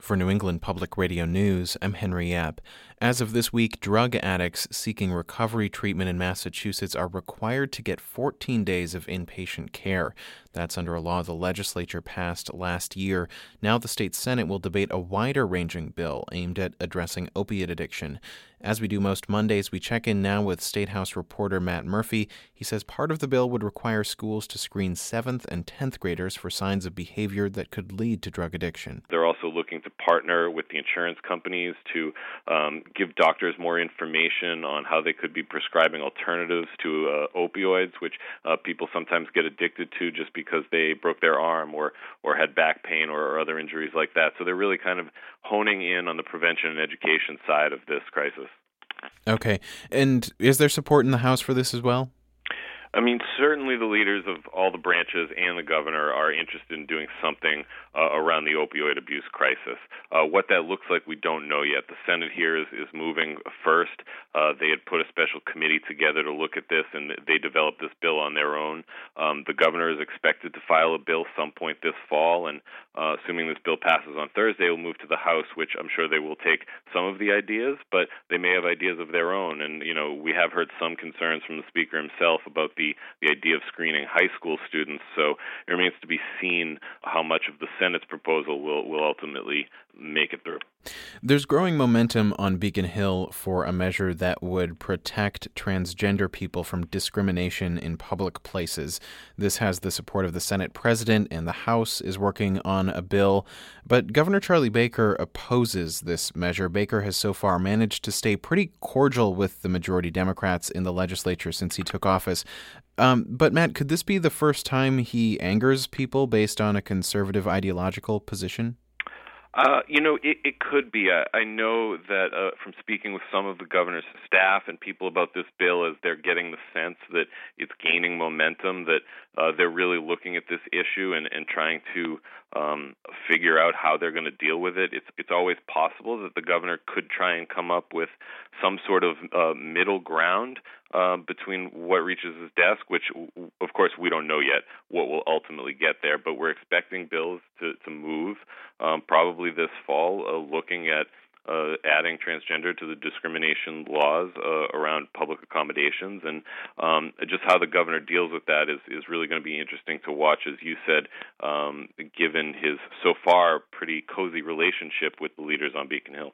For New England Public Radio News, I'm Henry Epp. As of this week, drug addicts seeking recovery treatment in Massachusetts are required to get 14 days of inpatient care. That's under a law the legislature passed last year. Now the state Senate will debate a wider ranging bill aimed at addressing opiate addiction. As we do most Mondays, we check in now with State House reporter Matt Murphy. He says part of the bill would require schools to screen 7th and 10th graders for signs of behavior that could lead to drug addiction. They're also looking to partner with the insurance companies to um, give doctors more information on how they could be prescribing alternatives to uh, opioids, which uh, people sometimes get addicted to just because they broke their arm or or had back pain or, or other injuries like that. So they're really kind of honing in on the prevention and education side of this crisis. Okay. And is there support in the House for this as well? I mean, certainly the leaders of all the branches and the governor are interested in doing something uh, around the opioid abuse crisis. Uh, what that looks like, we don't know yet. The Senate here is, is moving first. Uh, they had put a special committee together to look at this, and they developed this bill on their own. Um, the governor is expected to file a bill some point this fall, and uh, assuming this bill passes on Thursday, will move to the House, which I'm sure they will take some of the ideas, but they may have ideas of their own. And you know, we have heard some concerns from the speaker himself about the the idea of screening high school students. So it remains to be seen how much of the Senate's proposal will will ultimately make it through. There's growing momentum on Beacon Hill for a measure that would protect transgender people from discrimination in public places. This has the support of the Senate president, and the House is working on a bill. But Governor Charlie Baker opposes this measure. Baker has so far managed to stay pretty cordial with the majority Democrats in the legislature since he took office. Um, but Matt, could this be the first time he angers people based on a conservative ideological position? Uh, you know, it, it could be. I, I know that uh, from speaking with some of the governor's staff and people about this bill, as they're getting the sense that it's gaining momentum, that uh, they're really looking at this issue and, and trying to um, figure out how they're going to deal with it. It's it's always possible that the governor could try and come up with some sort of uh, middle ground uh, between what reaches his desk, which of course we don't know yet what will ultimately get there, but we're expecting bills to to move um, probably this fall, uh, looking at uh, adding transgender to the discrimination laws uh, around public accommodations, and um, just how the governor deals with that is is really going to be interesting to watch. As you said, um, given his so far pretty cozy relationship with the leaders on Beacon Hill.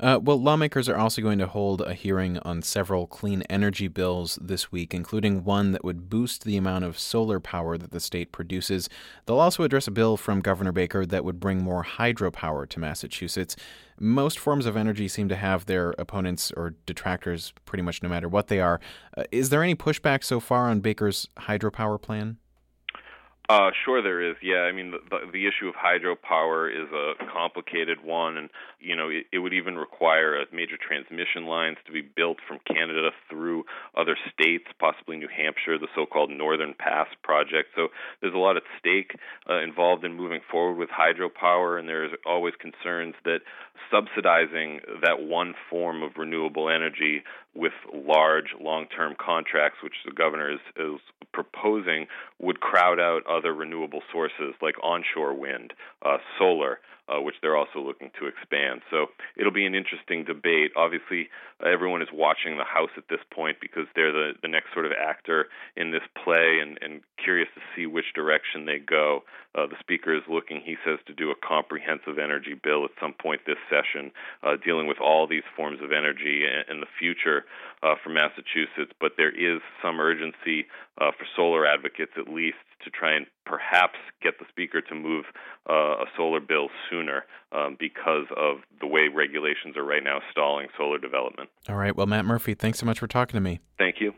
Uh, well, lawmakers are also going to hold a hearing on several clean energy bills this week, including one that would boost the amount of solar power that the state produces. They'll also address a bill from Governor Baker that would bring more hydropower to Massachusetts. Most forms of energy seem to have their opponents or detractors pretty much no matter what they are. Uh, is there any pushback so far on Baker's hydropower plan? Uh, sure, there is. Yeah, I mean, the, the, the issue of hydropower is a complicated one, and you know, it, it would even require uh, major transmission lines to be built from Canada through other states, possibly New Hampshire, the so-called Northern Pass project. So there's a lot at stake uh, involved in moving forward with hydropower, and there's always concerns that subsidizing that one form of renewable energy with large long-term contracts, which the governor is, is proposing, would crowd out other renewable sources like onshore wind, uh, solar, uh, which they're also looking to expand. So it'll be an interesting debate. Obviously, everyone is watching the House at this point because they're the, the next sort of actor in this play and, and curious to see which direction they go. Uh, the Speaker is looking, he says, to do a comprehensive energy bill at some point this session, uh, dealing with all these forms of energy in, the future uh, for Massachusetts. But there is some urgency uh, for solar advocates, at least, to try and perhaps get the Speaker to move uh, a solar bill sooner um, because of the way regulations are right now stalling solar development. All right. Well, Matt Murphy, thanks so much for talking to me. Thank you.